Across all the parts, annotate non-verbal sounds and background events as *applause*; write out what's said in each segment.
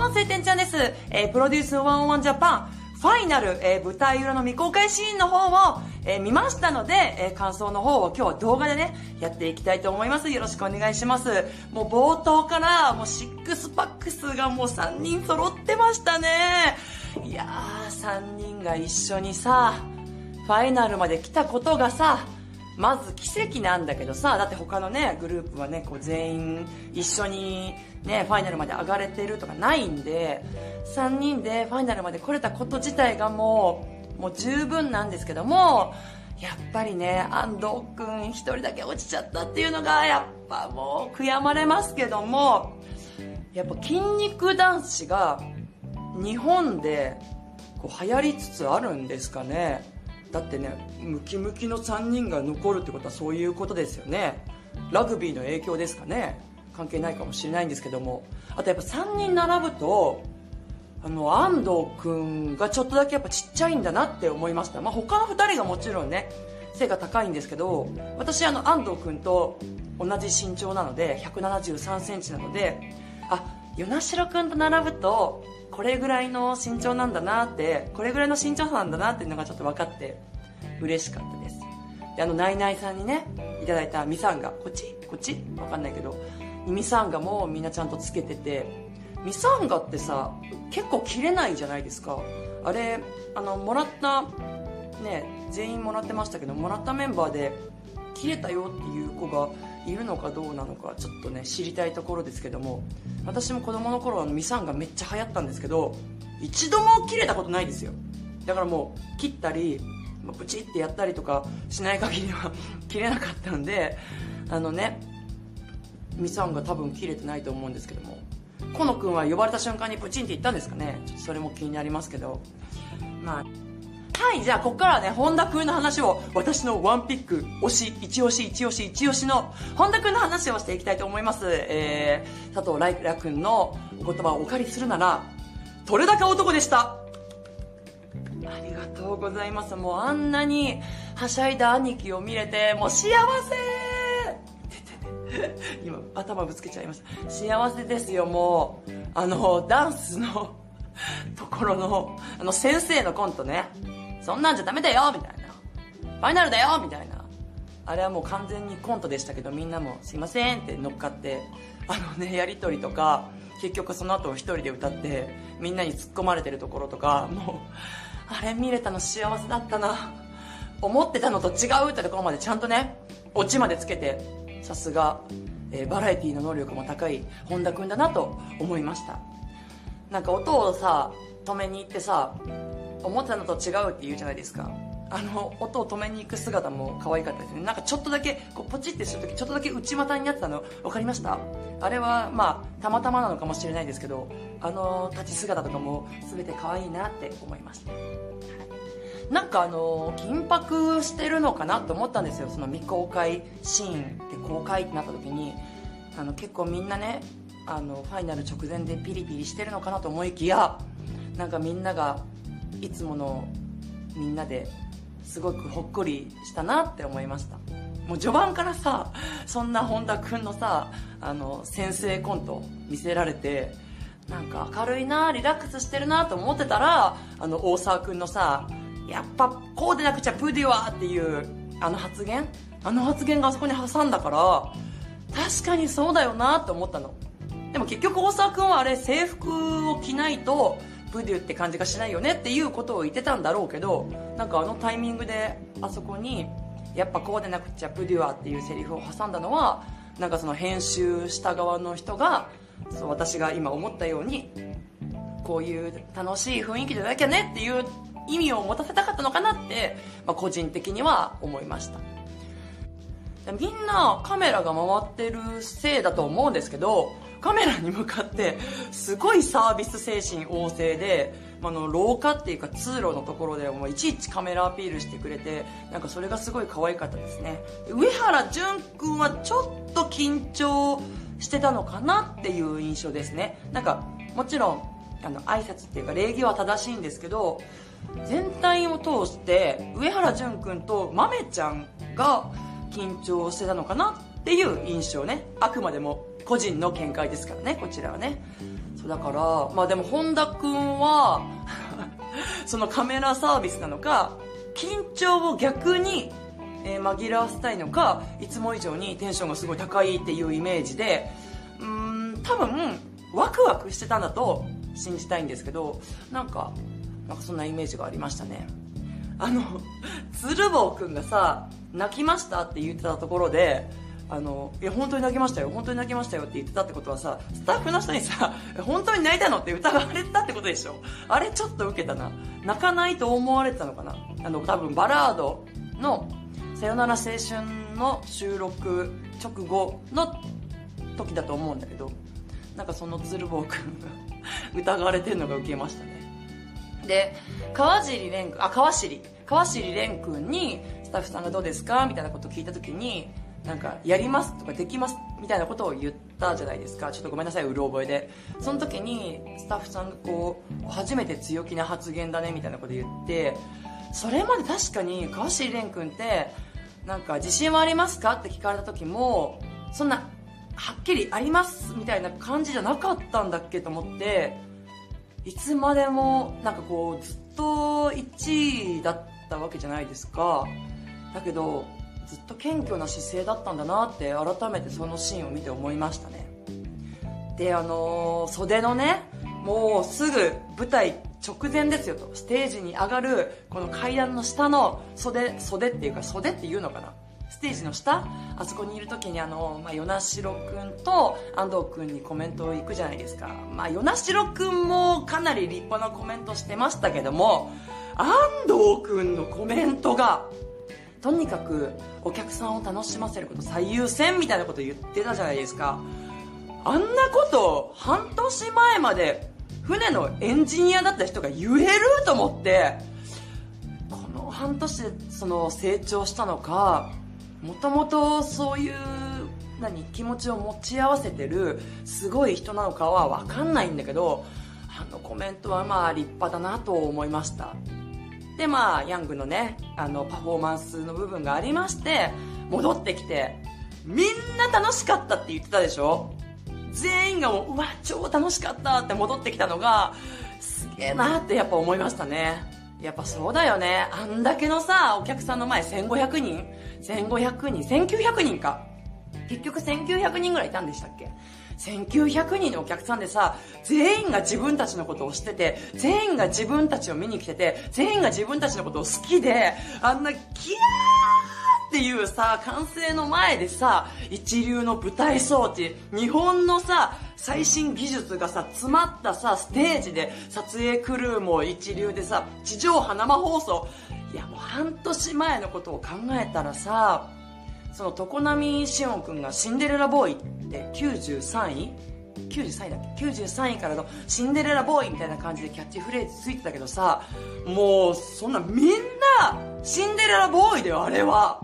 も晴天ちゃんです。えープロデュース101ジャパン、ファイナル、えー舞台裏の未公開シーンの方を、えー見ましたので、えー感想の方を今日は動画でね、やっていきたいと思います。よろしくお願いします。もう冒頭から、もうシックスパックスがもう3人揃ってましたね。いやー、3人が一緒にさ、ファイナルまで来たことがさ、まず奇跡なんだけどさ、だって他のね、グループはね、こう全員一緒にね、ファイナルまで上がれてるとかないんで、3人でファイナルまで来れたこと自体がもう、もう十分なんですけども、やっぱりね、安藤くん一人だけ落ちちゃったっていうのが、やっぱもう悔やまれますけども、やっぱ筋肉男子が日本でこう流行りつつあるんですかね。だってねムキムキの3人が残るってことはそういうことですよね。ラグビーの影響ですかね。関係ないかもしれないんですけども。あとやっぱ3人並ぶとあの安藤君がちょっとだけやっぱちっちゃいんだなって思いました、まあ、他の2人がもちろんね背が高いんですけど私あの安藤君と同じ身長なので1 7 3センチなのであ与那城君と並ぶとこれぐらいの身長なんだなってこれぐらいの身長差なんだなっていうのがちょっと分かって嬉しかったです。であのナイナイさんにねいただいたミサンガ。こっち？こっち？分かんないけど。ミサンガもみんなちゃんとつけてて。ミサンガってさ結構切れないじゃないですか。あれあのもらったね全員もらってましたけどもらったメンバーで切れたよっていう子がいるのかどうなのかちょっとね知りたいところですけども私も子供の頃あのミサンガめっちゃ流行ったんですけど一度も切れたことないですよ。だからもう切ったりまあブチってやったりとかしない限りは *laughs* 切れなかったんであのねミサンガ多分切れてないと思うんですけども河野君は呼ばれた瞬間にプチンって言ったんですかね？ちょっとそれも気になりますけど。まあはい、じゃあ、ここからはね、本田くんの話を、私のワンピック、推し、一押し、一押し、一押しの、本田くんの話をしていきたいと思います。えー、佐藤来楽くんのお言葉をお借りするなら、取れ高男でした？ありがとうございます。もうあんなに、はしゃいだ兄貴を見れて、もう幸せ *laughs* 今、頭ぶつけちゃいました。幸せですよ、もう。あの、ダンスの、*laughs* ところの、あの、先生のコントね。そんなんじゃダメだよみたいな。ファイナルだよみたいな。あれはもう完全にコントでしたけど、みんなもすいませんって乗っかって、あのね、やりとりとか、結局その後一人で歌って、みんなに突っ込まれてるところとか、もう、あれ見れたの幸せだったな。思ってたのと違うってところまでちゃんとね、オチまでつけて、さすが、えーバラエティの能力も高い本田君だなと思いました。なんか音をさ、止めに行ってさ、思ったのと違うって言うじゃないですか。あの音を止めに行く姿も可愛かったですね。なんかちょっとだけこうポチってするときちょっとだけ内股になってたの分かりました？あれはまあたまたまなのかもしれないですけどあの立ち姿とかも全て可愛いなって思いました。なんかあの緊迫してるのかなと思ったんですよ。その未公開シーンで公開ってなった時に。あの結構みんなねあのファイナル直前でピリピリしてるのかなと思いきやなんかみんながいつものみんなですごくほっこりしたなって思いました。もう序盤からさそんな本田君のさあの先生コント見せられてなんか明るいなリラックスしてるなと思ってたらあの大沢君のさやっぱこうでなくちゃプディはっていうあの発言あの発言があそこに挟んだから確かにそうだよなって思ったの。でも結局大沢君はあれ制服を着ないとプデュって感じがしないよねっていうことを言ってたんだろうけどなんかあのタイミングであそこにやっぱこうでなくちゃプデュアっていうセリフを挟んだのはなんかその編集した側の人がそう私が今思ったようにこういう楽しい雰囲気でなきゃねっていう意味を持たせたかったのかなって、まあ、個人的には思いました。みんなカメラが回ってるせいだと思うんですけどカメラに向かってすごいサービス精神旺盛であの廊下っていうか通路のところでもいちいちカメラアピールしてくれてなんかそれがすごい可愛かったですね。上原淳君はちょっと緊張してたのかなっていう印象ですね。なんかもちろんあの挨拶っていうか礼儀は正しいんですけど全体を通して上原淳君と豆ちゃんが緊張してたのかなっていう印象ね。あくまでも個人の見解ですからねこちらはね。そうだからまあでも本田君は *laughs* そのカメラサービスなのか緊張を逆に、えー紛らわせたいのかいつも以上にテンションがすごい高いっていうイメージでうーん多分ワクワクしてたんだと信じたいんですけどなんかなんかそんなイメージがありましたね。あの鶴房君がさ泣きましたって言ってたところであのいや本当に泣きましたよ本当に泣きましたよって言ってたってことはさスタッフの人にさ *laughs* 本当に泣いたのって疑われてたってことでしょ？あれちょっと受けたな。泣かないと思われてたのかな？あの多分バラードの「さよなら青春」の収録直後の時だと思うんだけどなんかその鶴房君が *laughs* 疑われてるのが受けましたね。で川尻蓮君あ川尻。川尻蓮君にスタッフさんがどうですか？みたいなことを聞いた時になんかやりますとかできますみたいなことを言ったじゃないですか。ちょっとごめんなさいうろ覚えで。その時にスタッフさんがこう初めて強気な発言だねみたいなこと言ってそれまで確かに川尻蓮君ってなんか自信はありますかって聞かれた時もそんなはっきりありますみたいな感じじゃなかったんだっけと思っていつまでもなんかこうずっと1位だったわけじゃないですか。だけどずっと謙虚な姿勢だったんだなって改めてそのシーンを見て思いましたね。であのー袖のねもうすぐ舞台直前ですよと。ステージに上がるこの階段の下の袖袖っていうか袖っていうのかな。ステージの下？あそこにいる時にあの、まあ、与那城君と安藤君にコメントを行くじゃないですか、まあ、与那城君もかなり立派なコメントしてましたけども安藤君のコメントがとにかくお客さんを楽しませること最優先みたいなこと言ってたじゃないですか。あんなこと半年前まで船のエンジニアだった人が言えると思ってこの半年でその成長したのかもともとそういう何気持ちを持ち合わせてるすごい人なのかは分かんないんだけどあのコメントはまあ立派だなと思いました。でまあヤングのねあのパフォーマンスの部分がありまして戻ってきてみんな楽しかったって言ってたでしょ？全員がもううわ超楽しかったって戻ってきたのがすげえなってやっぱ思いましたね。やっぱそうだよね。あんだけのさお客さんの前1500人？1500人？1900人か。結局1900人ぐらいいたんでしたっけ？1900人のお客さんでさ全員が自分たちのことを知ってて全員が自分たちを見に来てて全員が自分たちのことを好きであんなキャーっていうさ歓声の前でさ一流の舞台装置日本のさ最新技術がさ詰まったさステージで撮影クルーも一流でさ地上波生放送。いやもう半年前のことを考えたらさその常波しおん君がシンデレラボーイって93位？93位だっけ？93位からのシンデレラボーイみたいな感じでキャッチフレーズついてたけどさもうそんなみんなシンデレラボーイだよあれは。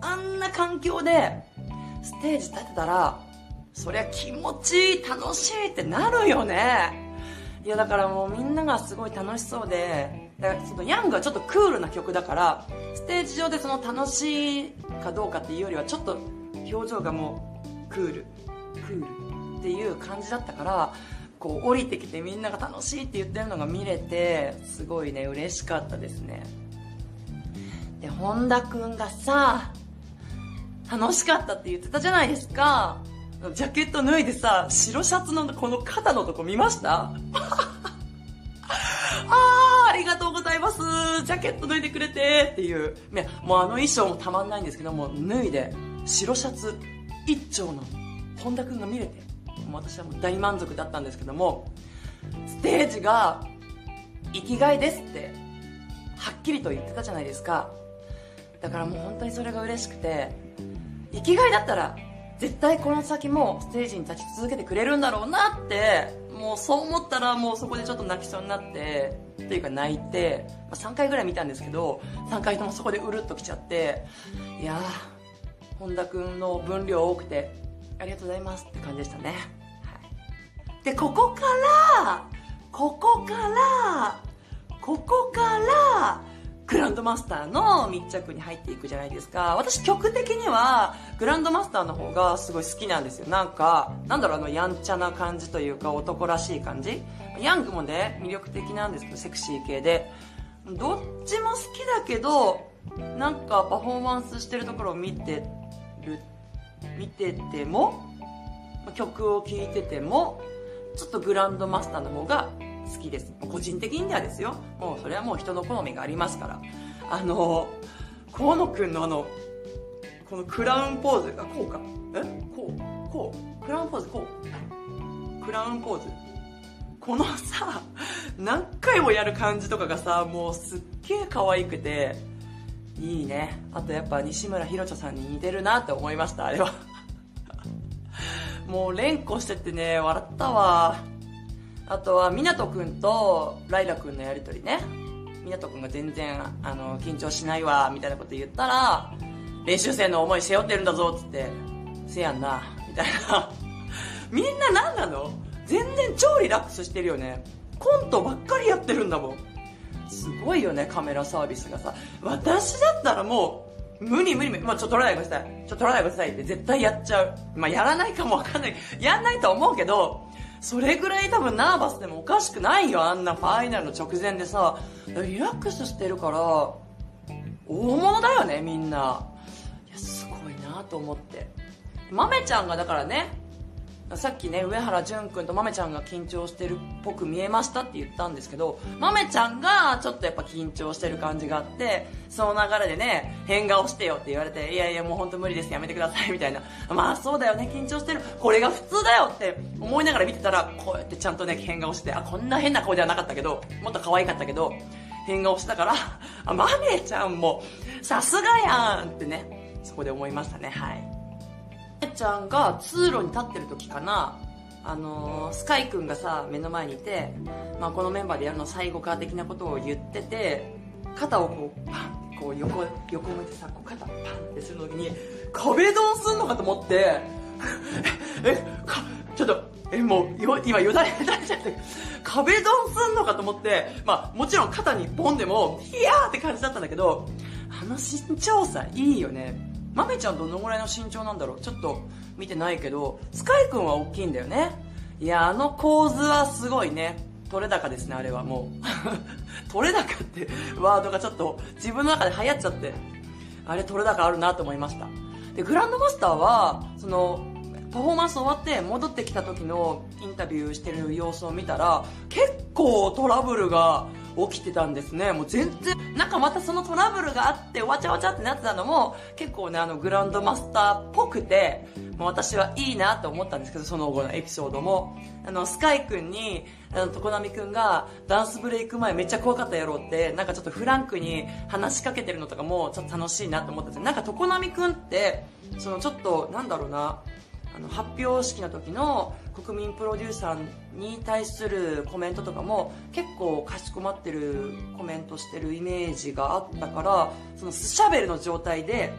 あんな環境でステージ立てたらそりゃ気持ちいい楽しいってなるよね。いやだからもうみんながすごい楽しそうでだからそのヤングはちょっとクールな曲だからステージ上でその楽しいかどうかっていうよりはちょっと表情がもうクール。クールっていう感じだったからこう降りてきてみんなが楽しいって言ってるのが見れてすごいね嬉しかったですね。で本田君がさ楽しかったって言ってたじゃないですか。ジャケット脱いでさ白シャツのこの肩のとこ見ました？りがとうございます。ジャケット脱いでくれて。っていう。ねもうあの衣装もたまんないんですけども脱いで。白シャツ。一丁の本田君が見れて。もう私はもう大満足だったんですけども。ステージが生きがいですって。はっきりと言ってたじゃないですか。だからもう本当にそれが嬉しくて。生きがいだったら絶対この先もステージに立ち続けてくれるんだろうなって。もうそう思ったらもうそこでちょっと泣きそうになってというか泣いて、まあ、3回ぐらい見たんですけど3回ともそこでうるっときちゃっていやー本田君の分量多くてありがとうございますって感じでしたね、はい、でここからここからここからグランドマスターの密着に入っていくじゃないですか。私曲的にはグランドマスターの方がすごい好きなんですよ。なんかなんだろうあのやんちゃな感じというか男らしい感じ。ヤングもね魅力的なんですけどセクシー系で。どっちも好きだけどなんかパフォーマンスしてるところを見てる見てても曲を聴いててもちょっとグランドマスターの方が好きです。個人的にはですよ。もうそれはもう人の好みがありますから。あの河野くんのあのこのクラウンポーズがこうか？え？こうこう。クラウンポーズこう。クラウンポーズ。このさ何回もやる感じとかがさもうすっげえ可愛くて。いいね。あとやっぱ西村ひろちゃさんに似てるなって思いましたあれは。もう連呼しててね笑ったわ。あとは湊くんとライラくんのやりとりね。湊くんが全然あの緊張しないわみたいなこと言ったら練習生の思い背負ってるんだぞっつって。せやんなみたいな。みんな何なの？全然超リラックスしてるよね。コントばっかりやってるんだもん。すごいよねカメラサービスがさ。私だったらもう無理無理無理、まあ、ちょっと撮らないでください。ちょっと撮らないでくださいって絶対やっちゃう。まあやらないかもわかんない。やんないと思うけどそれぐらい多分ナーバスでもおかしくないよあんなファイナルの直前でさ。リラックスしてるから大物だよねみんな。いやすごいなと思って。豆ちゃんがだからねさっきね上原淳君と豆ちゃんが緊張してるっぽく見えましたって言ったんですけど豆ちゃんがちょっとやっぱ緊張してる感じがあってその流れでね変顔してよって言われていやいやもう本当無理ですやめてくださいみたいな。まあそうだよね緊張してる。これが普通だよって思いながら見てたらこうやってちゃんとね変顔してあこんな変な顔ではなかったけどもっと可愛かったけど変顔したからあ豆ちゃんもさすがやんってねそこで思いましたね。はい。ちゃんが通路に立ってる時かな。あのー、スカイ君がさ目の前にいて、まあ、このメンバーでやるの最後か的なことを言ってて肩をこうパンってこう横横向いてさこう肩パンってする時に壁ドンすんのかと思ってえかちょっとえもうよ今よだれ出しちゃって壁ドンすんのかと思ってまあもちろん肩にポンでもヒヤーって感じだったんだけどあの身長差いいよね。まめちゃんどのぐらいの身長なんだろう？ちょっと見てないけどスカイ君は大きいんだよね。いやあの構図はすごいね。取れ高ですねあれはもう。*laughs* 取れ高ってワードがちょっと自分の中で流行っちゃって。あれ取れ高あるなと思いました。でグランドマスターはそのパフォーマンス終わって戻ってきた時のインタビューしてる様子を見たら結構トラブルが起きてたんですね。もう全然なんかまたそのトラブルがあってわちゃわちゃってなってたのも結構ねあのグランドマスターっぽくて私はいいなと思ったんですけどその後のエピソードも。あのスカイ君にあの常滑君がダンスブレイク前めっちゃ怖かったやろうってなんかちょっとフランクに話しかけてるのとかもちょっと楽しいなと思ったんですなんか常滑君ってそのちょっとなんだろうなあの発表式の時の国民プロデューサーに対するコメントとかも結構かしこまってるコメントしてるイメージがあったからそのスシャベルの状態で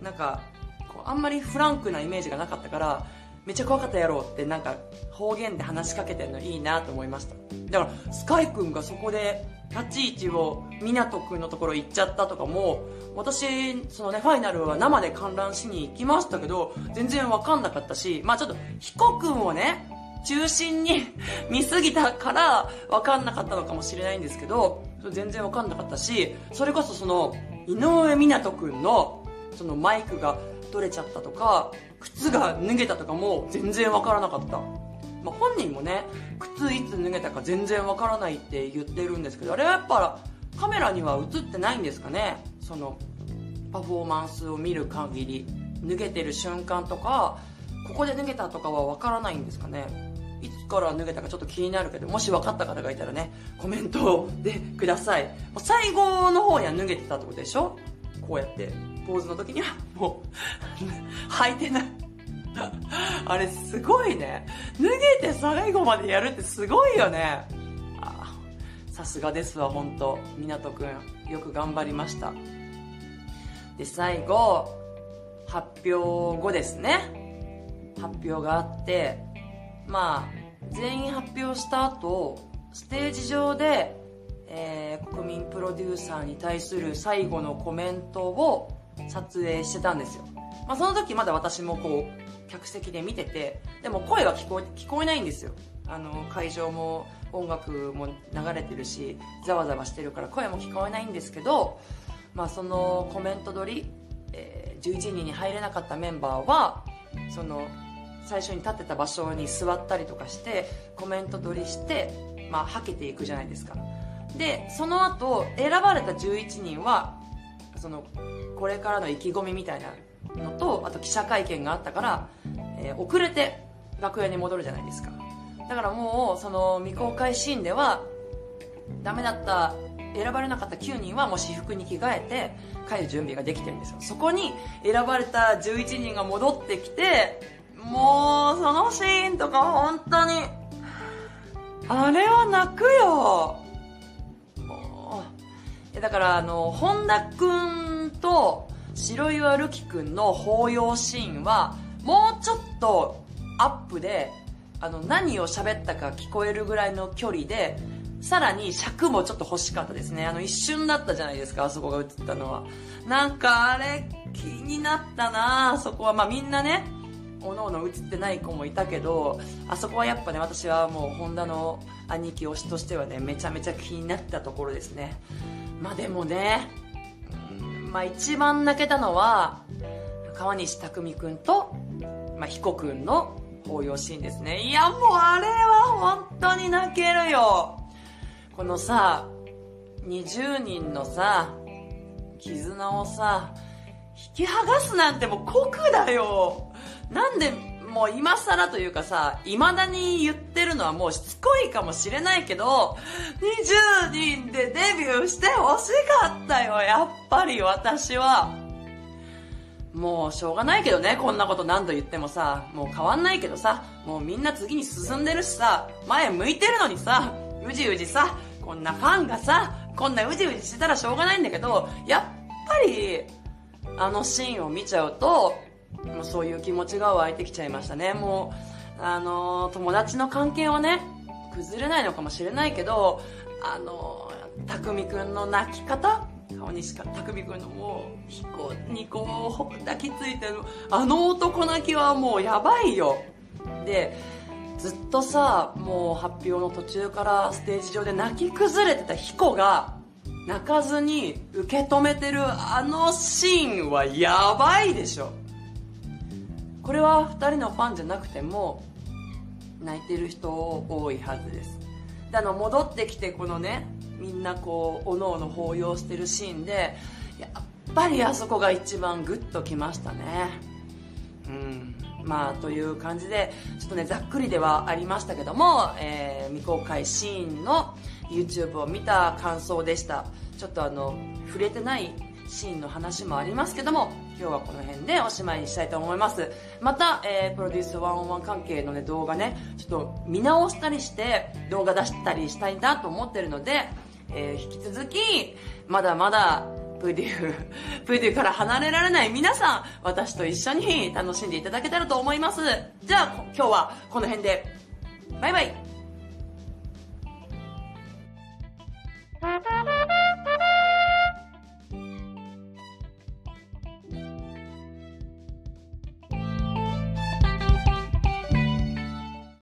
なんかこうあんまりフランクなイメージがなかったからめっちゃ怖かったやろってなんか方言で話しかけてるのいいなと思いました。だからスカイ君がそこで立ち位置を湊君のところ行っちゃったとかも私そのねファイナルは生で観覧しに行きましたけど全然分かんなかったしまあちょっと彦君をね中心に *laughs* 見すぎたから分かんなかったのかもしれないんですけど全然分かんなかったしそれこそその井上湊君のそのマイクが取れちゃったとか靴が脱げたとかも全然分からなかった。まあ、本人もね靴いつ脱げたか全然わからないって言ってるんですけどあれはやっぱカメラには映ってないんですかね？そのパフォーマンスを見る限り脱げてる瞬間とかここで脱げたとかはわからないんですかね？いつから脱げたかちょっと気になるけどもし分かった方がいたらねコメントでください。最後の方には脱げてたってことでしょ？こうやってポーズの時にはもう *laughs* 履いてない。*laughs* あれすごいね。脱げて最後までやるってすごいよね。さすがですわ本当湊くんよく頑張りました。で最後発表後ですね。発表があってまあ全員発表した後ステージ上でえー、国民プロデューサーに対する最後のコメントを撮影してたんですよ、まあ、その時まだ私もこう客席で見ててでも声は聞こえ聞こえないんですよ。あの会場も音楽も流れてるしざわざわしてるから声も聞こえないんですけど、まあ、そのコメント撮り、えー、11人に入れなかったメンバーはその最初に立ってた場所に座ったりとかしてコメント撮りして、まあ、はけていくじゃないですか。でその後選ばれた11人はそのこれからの意気込みみたいなのとあと記者会見があったから、えー、遅れて楽屋に戻るじゃないですか。だからもうその未公開シーンではダメだった選ばれなかった9人はもう私服に着替えて帰る準備ができてるんですよ。そこに選ばれた11人が戻ってきてもうそのシーンとか本当にあれは泣くよ。だからあの本田君と白岩瑠姫君の抱擁シーンはもうちょっとアップであの何を喋ったか聞こえるぐらいの距離でさらに尺もちょっと欲しかったですね。あの一瞬だったじゃないですかあそこが映ったのは。なんかあれ気になったなあそこは。まあみんなねおのおの映ってない子もいたけどあそこはやっぱね私はもう本田の兄貴推しとしてはねめちゃめちゃ気になったところですね。まあでもね、まあ一番泣けたのは川西匠君と、まあ、彦君の抱擁シーンですね。いやもうあれは本当に泣けるよ。このさ20人のさ絆をさ引き剥がすなんてもう酷だよ。なんでもう今更というかさ、未だに言ってるのはもうしつこいかもしれないけど、20人でデビューしてほしかったよ、やっぱり私は。もうしょうがないけどね、こんなこと何度言ってもさ、もう変わんないけどさ、もうみんな次に進んでるしさ、前向いてるのにさ、うじうじさ、こんなファンがさ、こんなうじうじしてたらしょうがないんだけど、やっぱり、あのシーンを見ちゃうと、もうそういう気持ちが湧いてきちゃいましたね。もうあの友達の関係はね崩れないのかもしれないけどあの匠君の泣き方顔にしか匠君のもう彦にこう抱きついてるあの男泣きはもうやばいよ。でずっとさもう発表の途中からステージ上で泣き崩れてた彦が泣かずに受け止めてるあのシーンはやばいでしょ。これは2人のファンじゃなくても泣いてる人多いはずです。であの戻ってきてこのねみんなこうおのおの抱擁してるシーンでやっぱりあそこが一番グッときましたね。うん。まあという感じでちょっとねざっくりではありましたけども、えー、未公開シーンの YouTube を見た感想でした。ちょっとあの触れてないシーンの話もありますけども今日はこの辺でおしまいにしたいと思います。また、えー、プロデュース101関係の、ね、動画ねちょっと見直したりして動画出したりしたいなと思ってるので、えー、引き続き、まだまだ、プデュー、プデューから離れられない皆さん、私と一緒に楽しんでいただけたらと思います。じゃあ、今日はこの辺で、バイバイ。